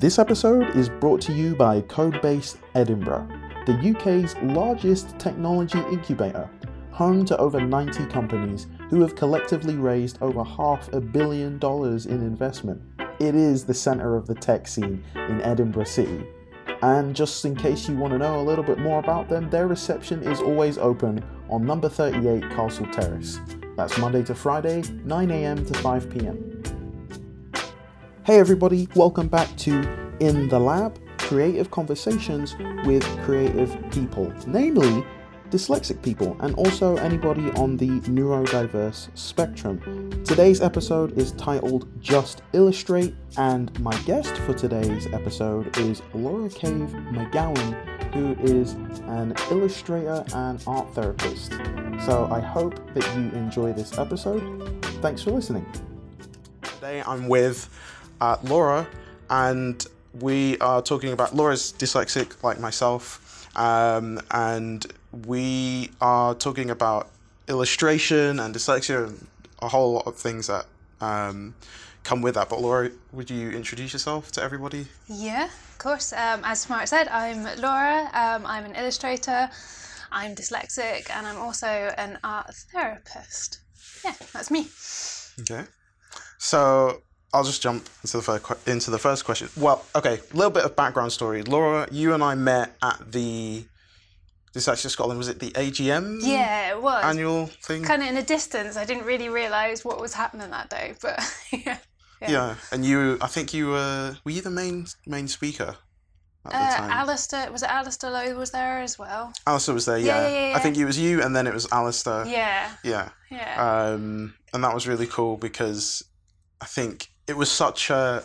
This episode is brought to you by Codebase Edinburgh, the UK's largest technology incubator, home to over 90 companies who have collectively raised over half a billion dollars in investment. It is the centre of the tech scene in Edinburgh City. And just in case you want to know a little bit more about them, their reception is always open on number 38 Castle Terrace. That's Monday to Friday, 9am to 5pm. Hey everybody, welcome back to In the Lab Creative Conversations with Creative People, namely dyslexic people, and also anybody on the neurodiverse spectrum. Today's episode is titled Just Illustrate, and my guest for today's episode is Laura Cave Magowan, who is an illustrator and art therapist. So I hope that you enjoy this episode. Thanks for listening. Today I'm with uh, Laura, and we are talking about Laura's dyslexic, like myself, um, and we are talking about illustration and dyslexia and a whole lot of things that um, come with that. But Laura, would you introduce yourself to everybody? Yeah, of course. Um, as Smart said, I'm Laura. Um, I'm an illustrator. I'm dyslexic, and I'm also an art therapist. Yeah, that's me. Okay. So I'll just jump into the first into the first question. Well, okay, a little bit of background story. Laura, you and I met at the Dyslexia Scotland. Was it the AGM? Yeah, it was. Annual thing. Kind of in a distance. I didn't really realise what was happening that day, but yeah. Yeah. yeah. and you, I think you were, were you the main main speaker? At the uh, time? Alistair, was it Alistair Lowe was there as well? Alistair was there, yeah. Yeah, yeah, yeah. I think it was you and then it was Alistair. Yeah. Yeah. Yeah. Um, and that was really cool because I think it was such a,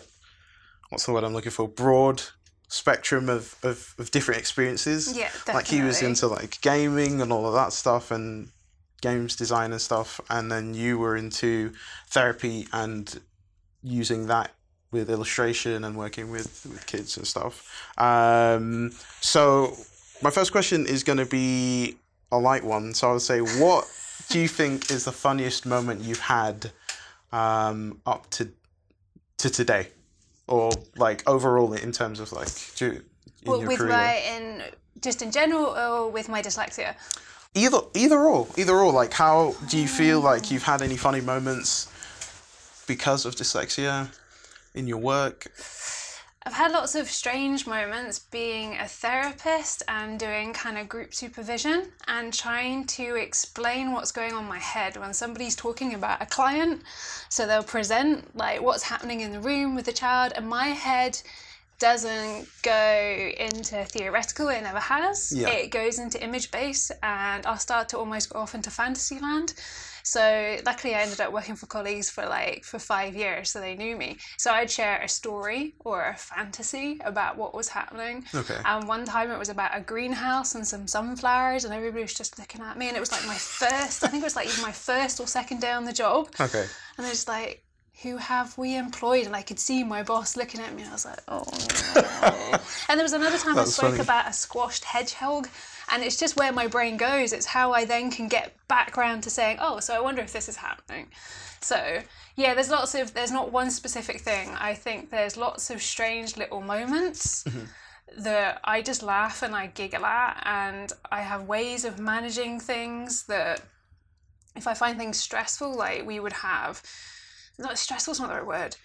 what's the word I'm looking for, broad spectrum of, of, of different experiences. Yeah, definitely. Like he was into like gaming and all of that stuff and games design and stuff, and then you were into therapy and using that with illustration and working with, with kids and stuff. Um, so my first question is going to be a light one. So I would say, what do you think is the funniest moment you've had um, up to to today? or like overall in terms of like do, well, with career? my in just in general or with my dyslexia either either or either or like how do you feel like you've had any funny moments because of dyslexia in your work I've had lots of strange moments being a therapist and doing kind of group supervision and trying to explain what's going on my head when somebody's talking about a client. So they'll present like what's happening in the room with the child, and my head doesn't go into theoretical, it never has. Yeah. It goes into image based, and I'll start to almost go off into fantasy land. So luckily, I ended up working for colleagues for like for five years, so they knew me. So I'd share a story or a fantasy about what was happening. Okay. And one time it was about a greenhouse and some sunflowers, and everybody was just looking at me, and it was like my first. I think it was like even my first or second day on the job. Okay. And they're just like, who have we employed? And I could see my boss looking at me, I was like, oh. No. and there was another time I spoke funny. about a squashed hedgehog, and it's just where my brain goes. It's how I then can get back around to saying, oh, so I wonder if this is happening. So yeah, there's lots of there's not one specific thing. I think there's lots of strange little moments. Mm-hmm. That I just laugh and I giggle at, and I have ways of managing things that if I find things stressful, like we would have not stressful is not the right word.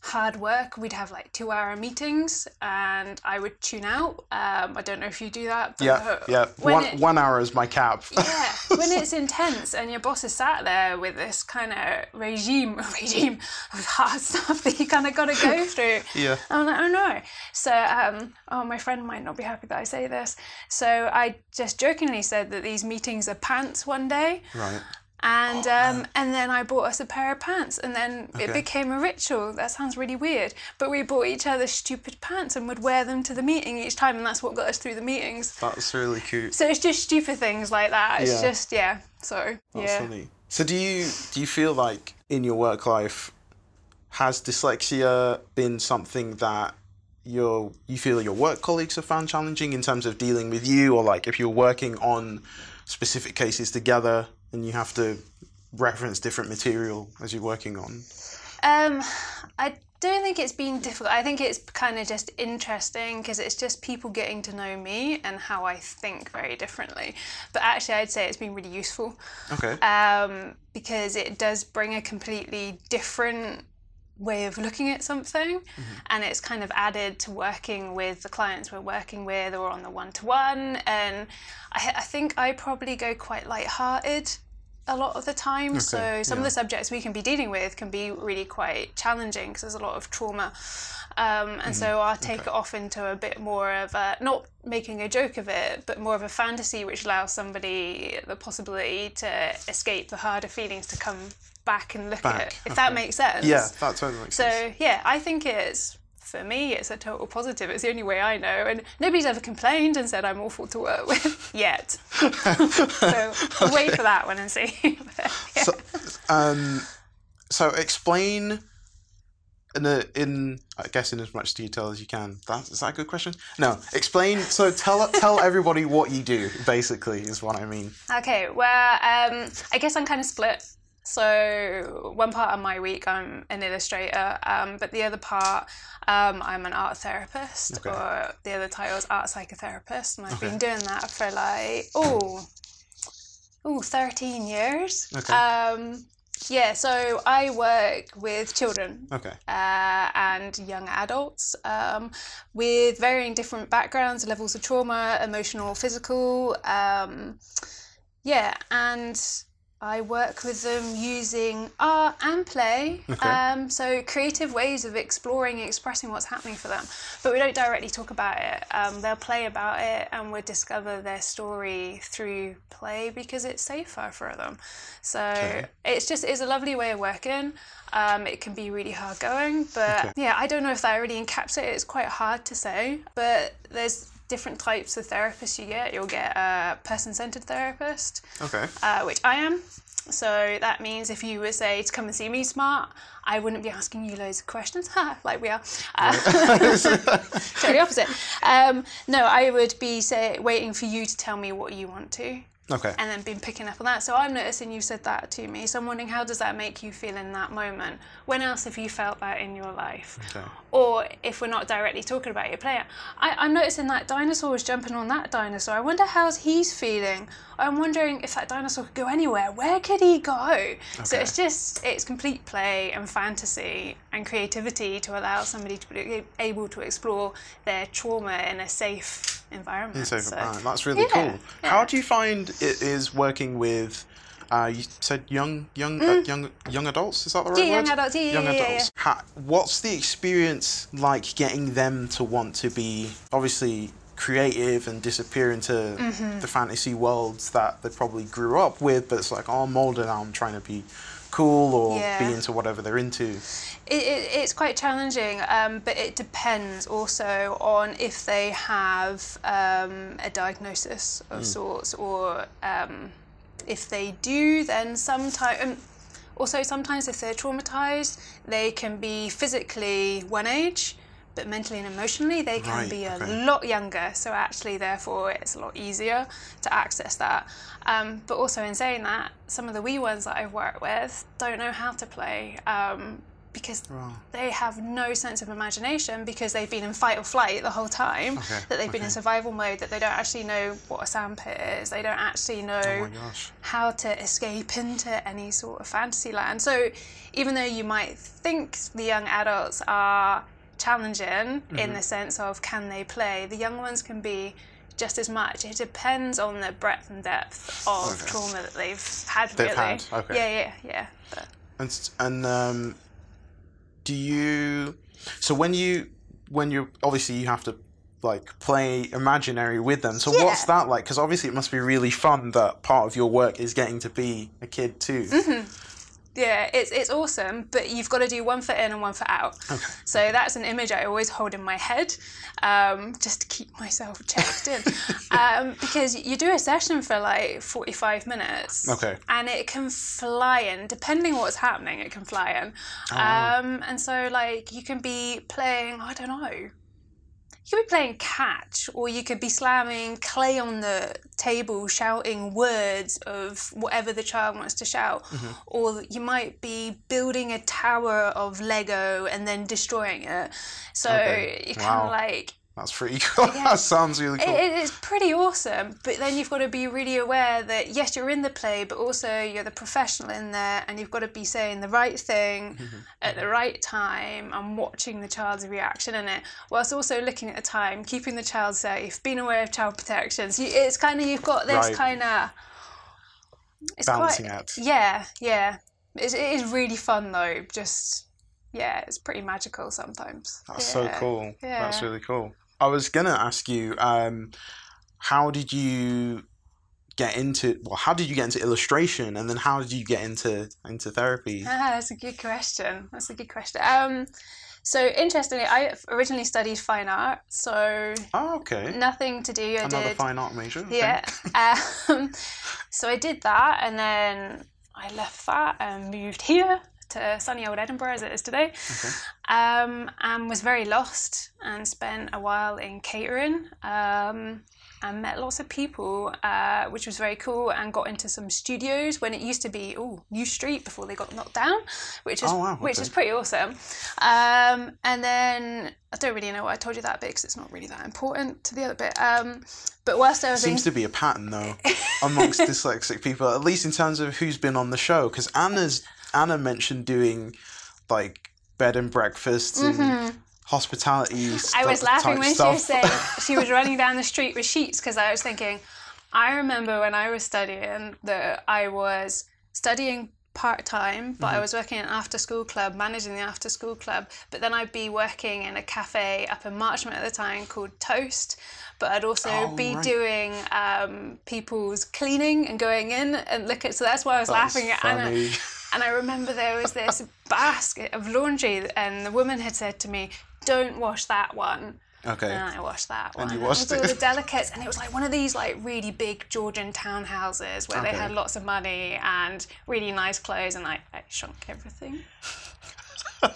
Hard work we'd have like two hour meetings and i would tune out. Um, i don't know if you do that yeah yeah. one, it, one hour is my cap. Yeah when it's intense and your boss is sat there with this kind of regime regime of hard stuff that you kind of got to go through yeah. I'm like oh no. So um, oh my friend might not be happy that i say this. So i just jokingly said that these meetings are pants one day. Right and oh, um, and then I bought us a pair of pants, and then okay. it became a ritual. That sounds really weird, but we bought each other stupid pants and would wear them to the meeting each time, and that's what got us through the meetings. That's really cute. So it's just stupid things like that. It's yeah. just yeah. So that's yeah. Funny. So do you do you feel like in your work life has dyslexia been something that your you feel your work colleagues have found challenging in terms of dealing with you, or like if you're working on specific cases together? And you have to reference different material as you're working on? Um, I don't think it's been difficult. I think it's kind of just interesting because it's just people getting to know me and how I think very differently. But actually, I'd say it's been really useful. Okay. Um, because it does bring a completely different way of looking at something mm-hmm. and it's kind of added to working with the clients we're working with or on the one-to-one and I, I think I probably go quite light-hearted a lot of the time. Okay. So some yeah. of the subjects we can be dealing with can be really quite challenging because there's a lot of trauma. Um, and mm-hmm. so I'll take okay. it off into a bit more of a, not making a joke of it, but more of a fantasy which allows somebody the possibility to escape the harder feelings to come back and look back. at it, if okay. that makes sense. Yeah, that totally makes so, sense. So yeah, I think it's for me, it's a total positive. It's the only way I know, and nobody's ever complained and said I'm awful to work with yet. so okay. wait for that one and see. yeah. So, um, so explain in a, in I guess in as much detail as you can. That is that a good question? No, explain. So tell tell everybody what you do. Basically, is what I mean. Okay. Well, um, I guess I'm kind of split. So one part of my week I'm an illustrator, um, but the other part um, I'm an art therapist, okay. or the other title is art psychotherapist, and I've okay. been doing that for like oh, oh, 13 years. Okay. Um, yeah, so I work with children okay. uh, and young adults um, with varying different backgrounds, levels of trauma, emotional, physical. Um, yeah, and I work with them using art and play. Okay. Um, so creative ways of exploring and expressing what's happening for them. But we don't directly talk about it. Um, they'll play about it and we'll discover their story through play because it's safer for them. So okay. it's just it's a lovely way of working. Um, it can be really hard going, but okay. yeah, I don't know if that really encapsulates it. It's quite hard to say, but there's different types of therapists you get. You'll get a person centered therapist, okay. Uh, which I am. So that means if you were say to come and see me smart, I wouldn't be asking you loads of questions, like we are. Uh, totally opposite. Um, no, I would be say waiting for you to tell me what you want to. Okay. And then been picking up on that. So I'm noticing you said that to me. So I'm wondering how does that make you feel in that moment? When else have you felt that in your life? Okay. Or if we're not directly talking about your player, I, I'm noticing that dinosaur was jumping on that dinosaur. I wonder how he's feeling. I'm wondering if that dinosaur could go anywhere. Where could he go? Okay. So it's just it's complete play and fantasy and creativity to allow somebody to be able to explore their trauma in a safe environment. So. That's really yeah, cool. Yeah. How do you find it is working with? Uh, you said young, young, uh, mm. uh, young, young adults. Is that the right yeah, word? young adults. Yeah, young adults. How, what's the experience like getting them to want to be obviously creative and disappear into mm-hmm. the fantasy worlds that they probably grew up with? But it's like, oh, I'm older now. I'm trying to be cool or yeah. be into whatever they're into. It, it, it's quite challenging, um, but it depends also on if they have um, a diagnosis of mm. sorts, or um, if they do, then sometimes. Um, also, sometimes if they're traumatized, they can be physically one age, but mentally and emotionally they can right, be a okay. lot younger. So actually, therefore, it's a lot easier to access that. Um, but also, in saying that, some of the wee ones that I've worked with don't know how to play. Um, because they have no sense of imagination because they've been in fight or flight the whole time, okay, that they've okay. been in survival mode, that they don't actually know what a sandpit is, they don't actually know oh how to escape into any sort of fantasy land. So even though you might think the young adults are challenging mm-hmm. in the sense of can they play, the young ones can be just as much. It depends on the breadth and depth of okay. trauma that they've had. They've really. had. Okay. Yeah, yeah, yeah. But. And and um, do you so when you when you obviously you have to like play imaginary with them so yeah. what's that like because obviously it must be really fun that part of your work is getting to be a kid too mm-hmm. Yeah, it's it's awesome, but you've got to do one foot in and one foot out. Okay. So that's an image I always hold in my head, um, just to keep myself checked in, um, because you do a session for like forty five minutes. Okay. And it can fly in, depending what's happening, it can fly in, oh. um, and so like you can be playing, I don't know could be playing catch, or you could be slamming clay on the table, shouting words of whatever the child wants to shout, mm-hmm. or you might be building a tower of Lego and then destroying it. So okay. you kind of wow. like that's pretty cool. Yeah. that sounds really cool. It, it's pretty awesome. But then you've got to be really aware that yes, you're in the play, but also you're the professional in there, and you've got to be saying the right thing mm-hmm. at the right time and watching the child's reaction in it, whilst also looking at the time, keeping the child safe, being aware of child protection. So it's kind of you've got this right. kind of it's balancing quite, act. Yeah, yeah. It's, it is really fun though. Just yeah, it's pretty magical sometimes. That's yeah. so cool. Yeah. That's really cool. I was gonna ask you, um, how did you get into? Well, how did you get into illustration, and then how did you get into into therapy? Ah, that's a good question. That's a good question. Um, so interestingly, I originally studied fine art, so oh, okay, nothing to do. I Another did fine art major. Yeah. um, so I did that, and then I left that and moved here to sunny old Edinburgh as it is today, okay. um, and was very lost and spent a while in catering. Um, and met lots of people, uh, which was very cool, and got into some studios when it used to be oh New Street before they got knocked down, which is oh, wow, which is pretty awesome. Um, and then I don't really know why I told you that bit because it's not really that important to the other bit. Um, but whilst I was seems in... to be a pattern though amongst dyslexic people, at least in terms of who's been on the show, because Anna's Anna mentioned doing like bed and breakfasts and mm-hmm. hospitality. I was laughing when stuff. she was saying she was running down the street with sheets because I was thinking, I remember when I was studying that I was studying part time, but mm-hmm. I was working in an after school club, managing the after school club. But then I'd be working in a cafe up in Marchmont at the time called Toast. But I'd also oh, be right. doing um, people's cleaning and going in and look at. So that's why I was that's laughing at Anna. And I remember there was this basket of laundry, and the woman had said to me, "Don't wash that one." Okay. And I washed that one. And you washed and it. all the delicates, and it was like one of these like really big Georgian townhouses where okay. they had lots of money and really nice clothes, and I, I shrunk everything.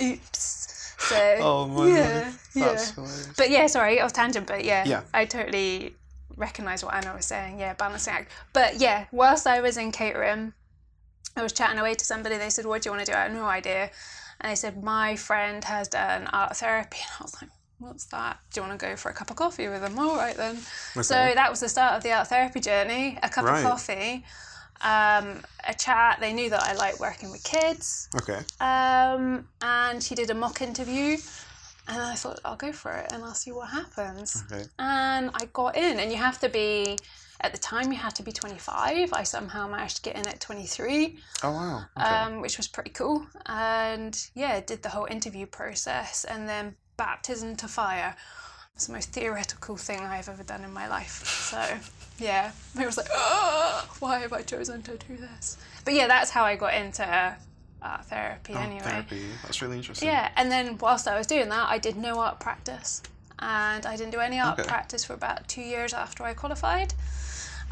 Oops. So. Oh my yeah, yeah. But yeah, sorry, off tangent. But yeah, yeah. I totally recognize what Anna was saying. Yeah, balancing act. But yeah, whilst I was in catering, I was chatting away to somebody. They said, "What do you want to do?" I had no idea, and they said, "My friend has done art therapy," and I was like. What's that? Do you want to go for a cup of coffee with them? All right then. Okay. So that was the start of the art therapy journey. A cup right. of coffee, um, a chat. They knew that I liked working with kids. Okay. Um, and she did a mock interview, and I thought I'll go for it and I'll see what happens. Okay. And I got in, and you have to be at the time, you had to be 25. I somehow managed to get in at 23. Oh, wow. Okay. Um, which was pretty cool. And yeah, did the whole interview process and then baptism to fire. It's the most theoretical thing I've ever done in my life. So yeah, it was like, oh, why have I chosen to do this? But yeah, that's how I got into art therapy art anyway. Therapy, that's really interesting. Yeah, and then whilst I was doing that, I did no art practice. And I didn't do any art okay. practice for about two years after I qualified.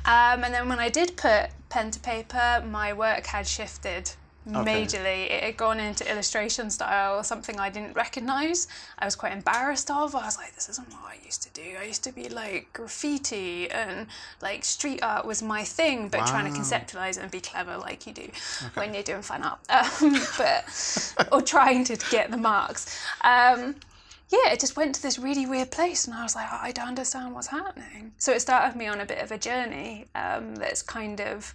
Um, and then when I did put pen to paper, my work had shifted majorly. It had gone into illustration style, something I didn't recognise. I was quite embarrassed of. I was like, this isn't what I used to do. I used to be like graffiti and like street art was my thing, but wow. trying to conceptualise it and be clever like you do okay. when you're doing fine art, um, but or trying to get the marks. Um, yeah, it just went to this really weird place, and I was like, I don't understand what's happening. So it started me on a bit of a journey um, that's kind of,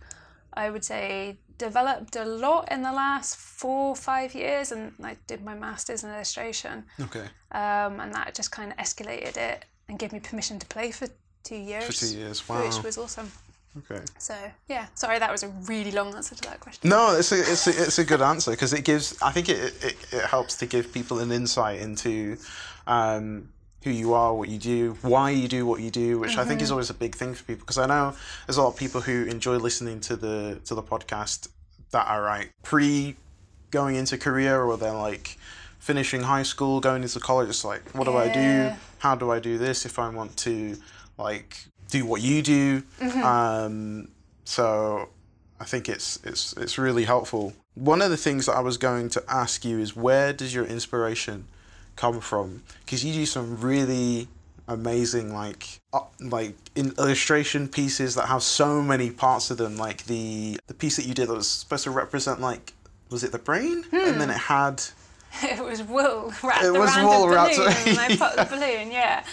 I would say, developed a lot in the last four or five years, and I did my master's in illustration. Okay. Um, and that just kind of escalated it and gave me permission to play for two years. For two years, wow. Which was awesome. Okay. So yeah, sorry that was a really long answer to that question. No, it's a it's a, it's a good answer because it gives. I think it, it it helps to give people an insight into. Um, who you are, what you do, why you do what you do, which mm-hmm. I think is mm-hmm. always a big thing for people because I know there's a lot of people who enjoy listening to the to the podcast that are right pre going into career or they're like finishing high school, going into college. It's like, what do yeah. I do? How do I do this if I want to like do what you do. Mm-hmm. Um, so I think it's it's it's really helpful. One of the things that I was going to ask you is where does your inspiration come from because you do some really amazing like uh, like in illustration pieces that have so many parts to them like the the piece that you did that was supposed to represent like was it the brain hmm. and then it had it was wool wrapped it was around wool the balloon wrapped and I put the balloon yeah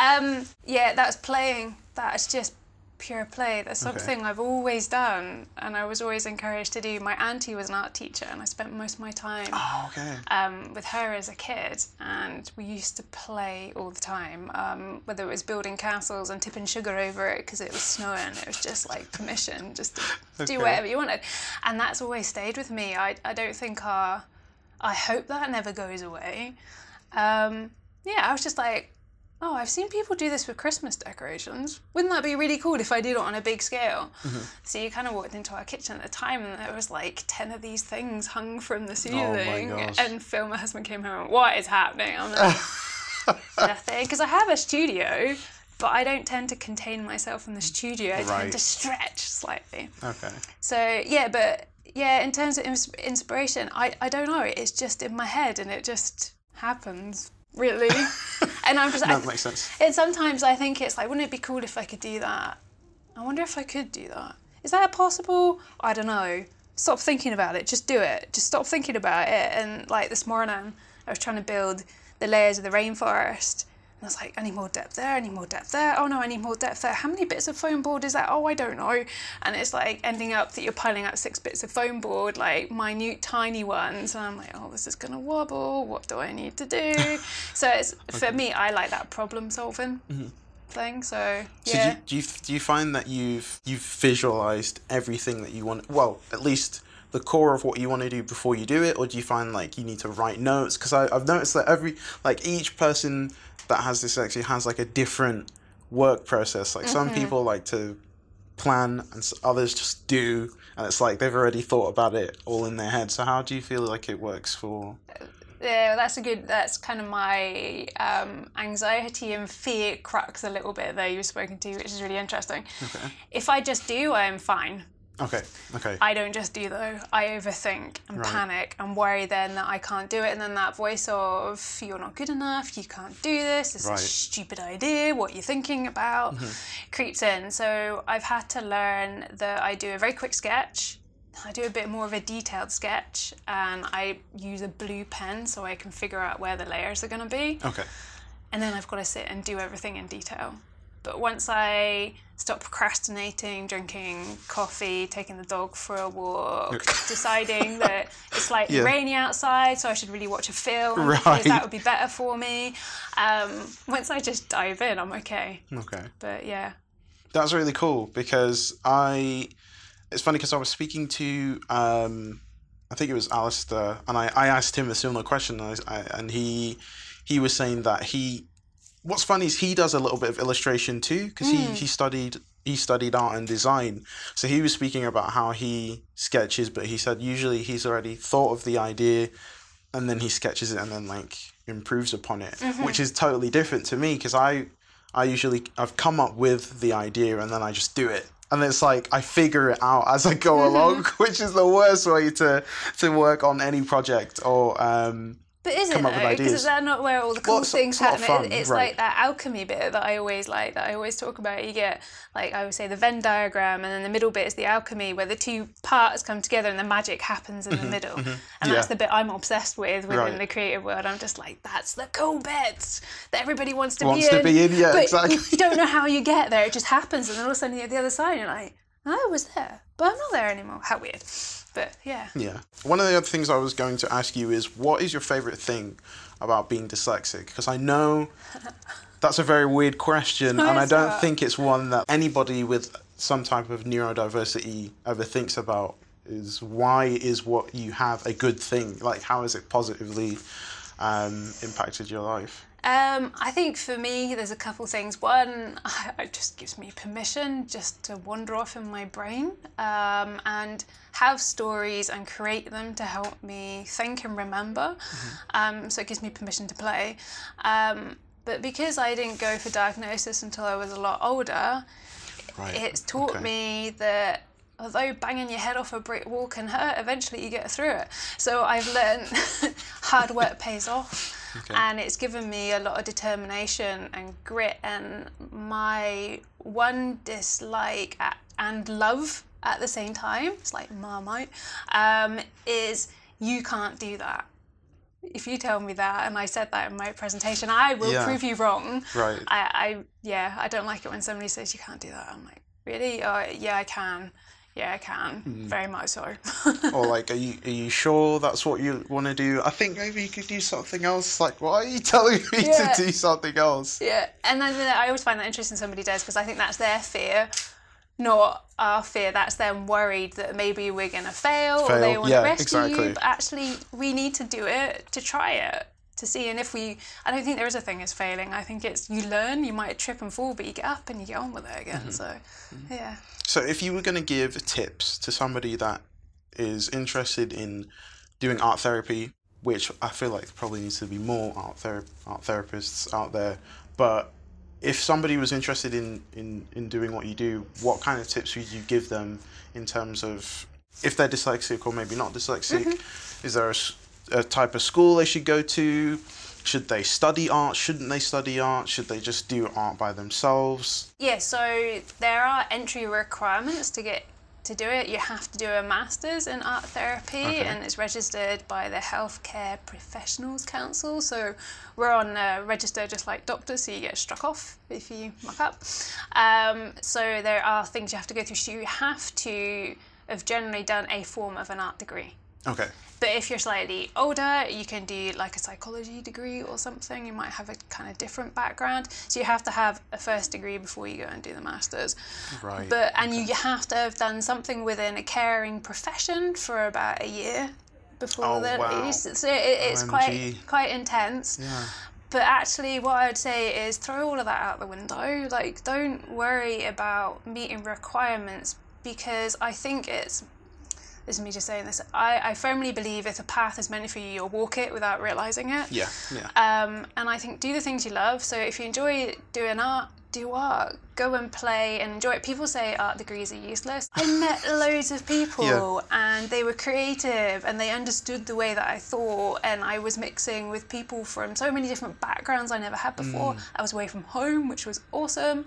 um, yeah that's playing that's just pure play. That's something okay. I've always done, and I was always encouraged to do. My auntie was an art teacher, and I spent most of my time oh, okay. um, with her as a kid. And we used to play all the time, um, whether it was building castles and tipping sugar over it because it was snowing. It was just like permission, just to okay. do whatever you wanted, and that's always stayed with me. I I don't think our, I hope that never goes away. Um, yeah, I was just like, oh, I've seen people do this with Christmas decorations. Wouldn't that be really cool if I did it on a big scale? Mm-hmm. So you kind of walked into our kitchen at the time and there was like 10 of these things hung from the oh ceiling. Oh and Phil, my husband, came home and went, what is happening? I'm like, nothing. Because I have a studio, but I don't tend to contain myself in the studio. I right. tend to stretch slightly. Okay. So, yeah, but yeah, in terms of inspiration, I, I don't know. It's just in my head and it just happens really. and I'm just. that makes sense. And sometimes I think it's like, wouldn't it be cool if I could do that? I wonder if I could do that. Is that possible? I don't know. Stop thinking about it. Just do it. Just stop thinking about it. And like this morning, I was trying to build the layers of the rainforest, I was like, I need more depth there, I need more depth there. Oh no, I need more depth there. How many bits of foam board is that? Oh, I don't know. And it's like ending up that you're piling up six bits of foam board, like minute, tiny ones. And I'm like, oh, this is going to wobble. What do I need to do? so it's okay. for me, I like that problem solving. Mm-hmm. Thing, so yeah. So do, you, do you do you find that you've you've visualized everything that you want? Well, at least the core of what you want to do before you do it, or do you find like you need to write notes? Because I've noticed that every like each person that has this actually has like a different work process. Like mm-hmm. some people like to plan and others just do and it's like they've already thought about it all in their head so how do you feel like it works for yeah that's a good that's kind of my um, anxiety and fear crux a little bit there you've spoken to which is really interesting okay. if i just do i'm fine Okay. Okay. I don't just do though. I overthink and right. panic and worry then that I can't do it, and then that voice of "you're not good enough, you can't do this, this right. is a stupid idea, what you're thinking about," mm-hmm. creeps in. So I've had to learn that I do a very quick sketch. I do a bit more of a detailed sketch, and I use a blue pen so I can figure out where the layers are going to be. Okay. And then I've got to sit and do everything in detail. But once I stop procrastinating, drinking coffee, taking the dog for a walk, deciding that it's slightly yeah. rainy outside, so I should really watch a film right. because that would be better for me. Um, once I just dive in, I'm okay. Okay. But yeah. That's really cool because I. It's funny because I was speaking to. Um, I think it was Alistair, and I, I asked him a similar question, and, I, and he he was saying that he what's funny is he does a little bit of illustration too because mm. he, he studied he studied art and design so he was speaking about how he sketches but he said usually he's already thought of the idea and then he sketches it and then like improves upon it mm-hmm. which is totally different to me because i i usually i've come up with the idea and then i just do it and it's like I figure it out as I go mm-hmm. along, which is the worst way to to work on any project or um, but is it though? Because is that not where all the cool well, things happen? Fun, it's right. like that alchemy bit that I always like, that I always talk about. You get, like, I would say the Venn diagram, and then the middle bit is the alchemy, where the two parts come together and the magic happens in the mm-hmm, middle. Mm-hmm. And yeah. that's the bit I'm obsessed with within right. the creative world. I'm just like, that's the cool bit that everybody wants to wants be in. Wants to be in, yeah, but exactly. You don't know how you get there. It just happens, and then all of a sudden you're at the other side, and you're like, oh, I was there, but I'm not there anymore. How weird. But yeah. Yeah. One of the other things I was going to ask you is what is your favorite thing about being dyslexic? Because I know that's a very weird question, and I don't think it's one that anybody with some type of neurodiversity ever thinks about. Is why is what you have a good thing? Like, how has it positively um, impacted your life? Um, I think for me, there's a couple things. One, it just gives me permission just to wander off in my brain um, and have stories and create them to help me think and remember. Mm-hmm. Um, so it gives me permission to play. Um, but because I didn't go for diagnosis until I was a lot older, right. it's taught okay. me that although banging your head off a brick wall can hurt, eventually you get through it. So I've learned hard work pays off. Okay. And it's given me a lot of determination and grit. And my one dislike and love at the same time, it's like Marmite, um, is you can't do that. If you tell me that, and I said that in my presentation, I will yeah. prove you wrong. Right. I, I, yeah, I don't like it when somebody says you can't do that. I'm like, really? Oh, yeah, I can. Yeah, I can. Mm. Very much so. or like, are you are you sure that's what you want to do? I think maybe you could do something else. Like, why are you telling me yeah. to do something else? Yeah, and then I always find that interesting. Somebody does because I think that's their fear, not our fear. That's them worried that maybe we're gonna fail, fail. or they want to yeah, rescue exactly. you. But actually, we need to do it to try it to see. And if we, I don't think there is a thing as failing. I think it's you learn. You might trip and fall, but you get up and you get on with it again. Mm-hmm. So, mm-hmm. yeah. So, if you were going to give tips to somebody that is interested in doing art therapy, which I feel like probably needs to be more art, ther- art therapists out there, but if somebody was interested in, in, in doing what you do, what kind of tips would you give them in terms of if they're dyslexic or maybe not dyslexic? Mm-hmm. Is there a, a type of school they should go to? Should they study art? Shouldn't they study art? Should they just do art by themselves? Yeah, so there are entry requirements to get to do it. You have to do a master's in art therapy, okay. and it's registered by the Healthcare Professionals Council. So we're on a register just like doctors, so you get struck off if you muck up. Um, so there are things you have to go through. So you have to have generally done a form of an art degree. Okay. But if you're slightly older, you can do like a psychology degree or something. You might have a kind of different background. So you have to have a first degree before you go and do the masters. Right. But and okay. you have to have done something within a caring profession for about a year before oh, that. Wow. So it, it's OMG. quite quite intense. Yeah. But actually, what I'd say is throw all of that out the window. Like, don't worry about meeting requirements because I think it's is me just saying this. I, I firmly believe if a path is meant for you, you'll walk it without realizing it. Yeah, yeah. Um, and I think do the things you love. So if you enjoy doing art, do art. Go and play and enjoy it. People say art degrees are useless. I met loads of people yeah. and they were creative and they understood the way that I thought. And I was mixing with people from so many different backgrounds I never had before. Mm. I was away from home, which was awesome.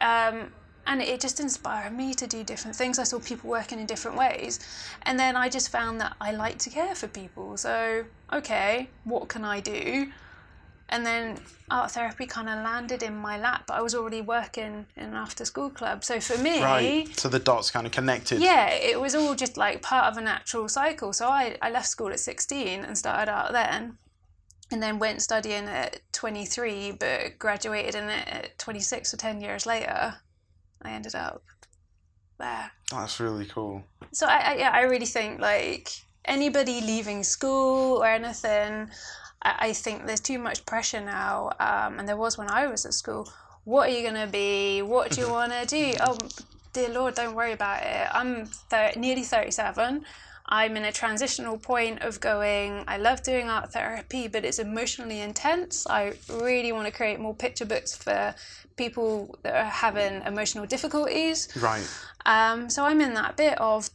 Um, and it just inspired me to do different things. I saw people working in different ways, and then I just found that I like to care for people. So, okay, what can I do? And then art therapy kind of landed in my lap, but I was already working in an after school club. So for me, right. So the dots kind of connected. Yeah, it was all just like part of a natural cycle. So I, I left school at 16 and started art then. And then went studying at 23, but graduated in it at 26 or 10 years later. I ended up there. That's really cool. So I, I yeah, I really think like anybody leaving school or anything, I, I think there's too much pressure now. Um, and there was when I was at school. What are you gonna be? What do you want to do? Oh, dear Lord, don't worry about it. I'm thir- nearly 37. I'm in a transitional point of going, I love doing art therapy, but it's emotionally intense. I really want to create more picture books for people that are having emotional difficulties. Right. Um, so I'm in that bit of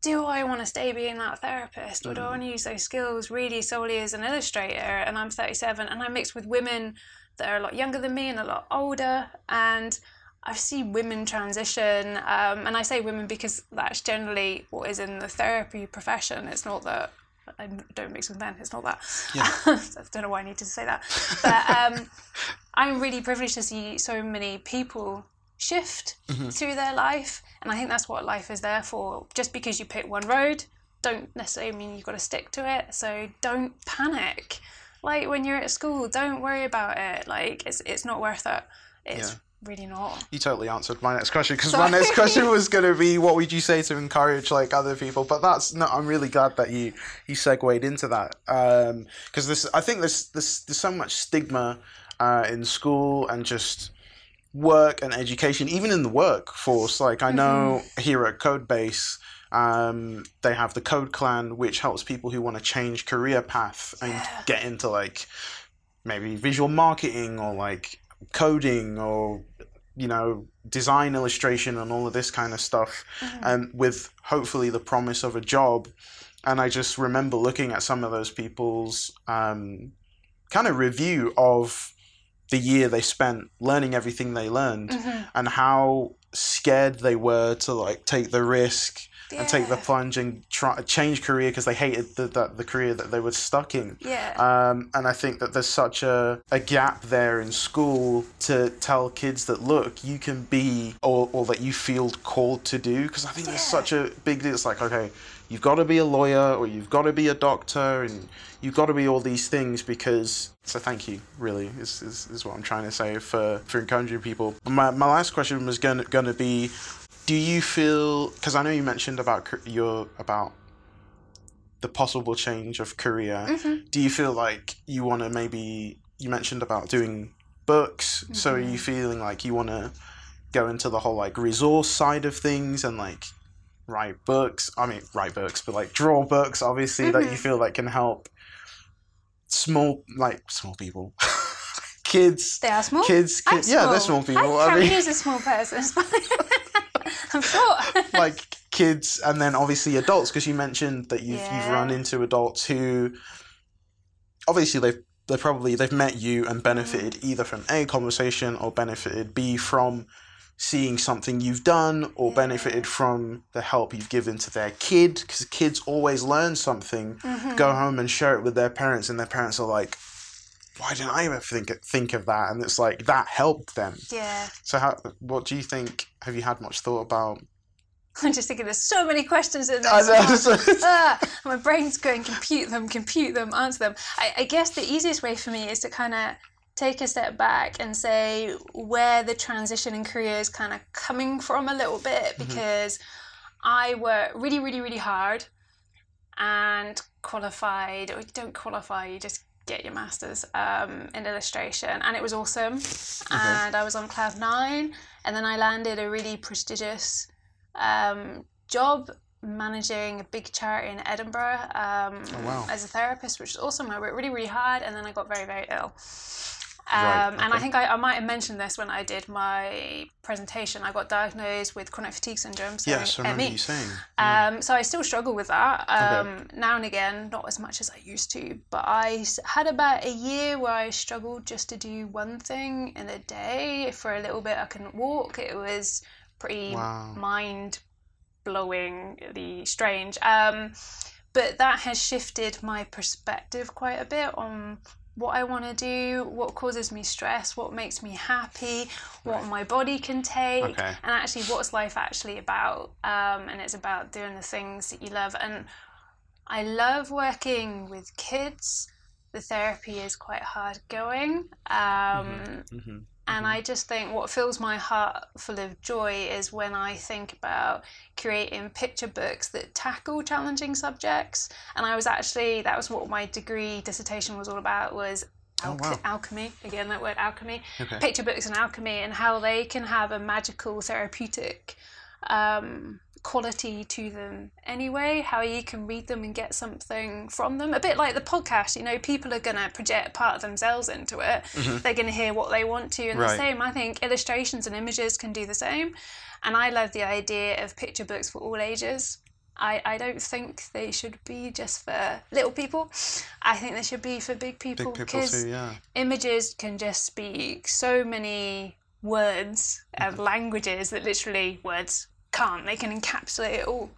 do I want to stay being that therapist or do I want to use those skills really solely as an illustrator? And I'm 37 and I mix with women that are a lot younger than me and a lot older. And I see women transition, um, and I say women because that's generally what is in the therapy profession. It's not that I don't mix with men. It's not that. Yeah. I don't know why I need to say that, but um, I'm really privileged to see so many people shift mm-hmm. through their life, and I think that's what life is there for. Just because you pick one road, don't necessarily mean you've got to stick to it. So don't panic. Like when you're at school, don't worry about it. Like it's it's not worth it. It's yeah really not. You totally answered my next question because my next question was going to be what would you say to encourage like other people, but that's no. I'm really glad that you you segued into that because um, this I think there's there's there's so much stigma uh, in school and just work and education, even in the workforce. Like I know mm-hmm. here at Codebase. Um, they have the Code Clan, which helps people who want to change career path and yeah. get into like maybe visual marketing or like coding or you know design illustration and all of this kind of stuff mm-hmm. and with hopefully the promise of a job and i just remember looking at some of those people's um, kind of review of the year they spent learning everything they learned mm-hmm. and how scared they were to like take the risk yeah. and take the plunge and try change career because they hated the, the, the career that they were stuck in. Yeah. Um, and I think that there's such a, a gap there in school to tell kids that look, you can be or, or that you feel called to do because I think yeah. there's such a big deal. It's like okay, you've got to be a lawyer or you've got to be a doctor and you've got to be all these things because so thank you really is, is, is what i'm trying to say for, for encouraging people my, my last question was going to be do you feel because i know you mentioned about your about the possible change of career mm-hmm. do you feel like you want to maybe you mentioned about doing books mm-hmm. so are you mm-hmm. feeling like you want to go into the whole like resource side of things and like write books i mean write books but like draw books obviously mm-hmm. that you mm-hmm. feel like can help small like small people kids they are small kids, kids yeah small. they're small people I, I mean, a small person I'm sure. like kids and then obviously adults because you mentioned that you've yeah. you've run into adults who obviously they've they probably they've met you and benefited mm. either from a conversation or benefited b from seeing something you've done or yeah. benefited from the help you've given to their kid because kids always learn something mm-hmm. go home and share it with their parents and their parents are like why didn't I ever think think of that? And it's like that helped them. Yeah. So how? What do you think? Have you had much thought about? I'm just thinking there's so many questions in there. ah, my brain's going compute them, compute them, answer them. I, I guess the easiest way for me is to kind of take a step back and say where the transition in career is kind of coming from a little bit mm-hmm. because mm-hmm. I work really, really, really hard and qualified, or don't qualify, you just get your master's um, in illustration, and it was awesome. Okay. And I was on cloud nine, and then I landed a really prestigious um, job managing a big charity in Edinburgh um, oh, wow. as a therapist, which was awesome. I worked really, really hard, and then I got very, very ill. Um, right, okay. And I think I, I, might have mentioned this when I did my presentation. I got diagnosed with chronic fatigue syndrome. So yes, I remember ME. you saying. Yeah. Um, so I still struggle with that um, okay. now and again, not as much as I used to. But I had about a year where I struggled just to do one thing in a day. For a little bit, I couldn't walk. It was pretty wow. mind blowingly strange. Um, but that has shifted my perspective quite a bit on what I want to do, what causes me stress, what makes me happy, what right. my body can take, okay. and actually what's life actually about. Um, and it's about doing the things that you love. And I love working with kids. The therapy is quite hard going. Um, mm-hmm. Mm-hmm. And mm-hmm. I just think what fills my heart full of joy is when I think about creating picture books that tackle challenging subjects. And I was actually, that was what my degree dissertation was all about was oh, wow. alchemy again that word alchemy okay. picture books and alchemy and how they can have a magical therapeutic um, quality to them anyway, how you can read them and get something from them. A bit like the podcast, you know, people are going to project part of themselves into it. Mm-hmm. They're going to hear what they want to. And right. the same, I think illustrations and images can do the same. And I love the idea of picture books for all ages. I, I don't think they should be just for little people. I think they should be for big people because yeah. images can just speak so many words and mm-hmm. languages that literally words can't. They can encapsulate it all.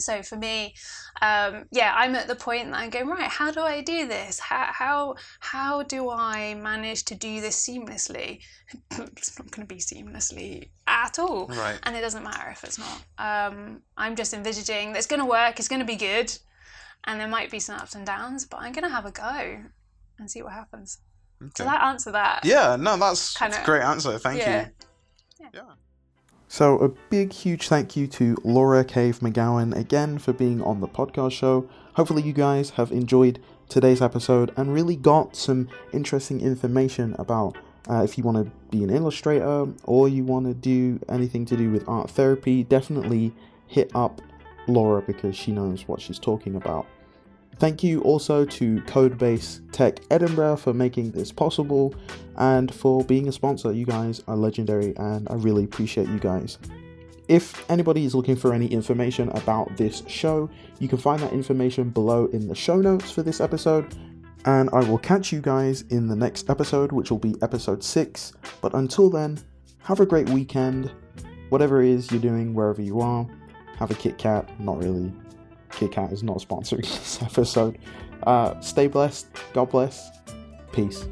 So for me, um, yeah, I'm at the point that I'm going right. How do I do this? How how how do I manage to do this seamlessly? it's not going to be seamlessly at all, right? And it doesn't matter if it's not. Um, I'm just envisaging that it's going to work. It's going to be good, and there might be some ups and downs, but I'm going to have a go and see what happens. Okay. Did that answer that? Yeah, no, that's, kind of, a great answer. Thank yeah. you. Yeah. yeah. So, a big, huge thank you to Laura Cave Magowan again for being on the podcast show. Hopefully, you guys have enjoyed today's episode and really got some interesting information about uh, if you want to be an illustrator or you want to do anything to do with art therapy. Definitely hit up Laura because she knows what she's talking about. Thank you also to Codebase Tech Edinburgh for making this possible and for being a sponsor. You guys are legendary and I really appreciate you guys. If anybody is looking for any information about this show, you can find that information below in the show notes for this episode. And I will catch you guys in the next episode, which will be episode 6. But until then, have a great weekend. Whatever it is you're doing, wherever you are, have a Kit Kat. Not really. Kit Kat is not sponsoring this episode. Uh, stay blessed. God bless. Peace.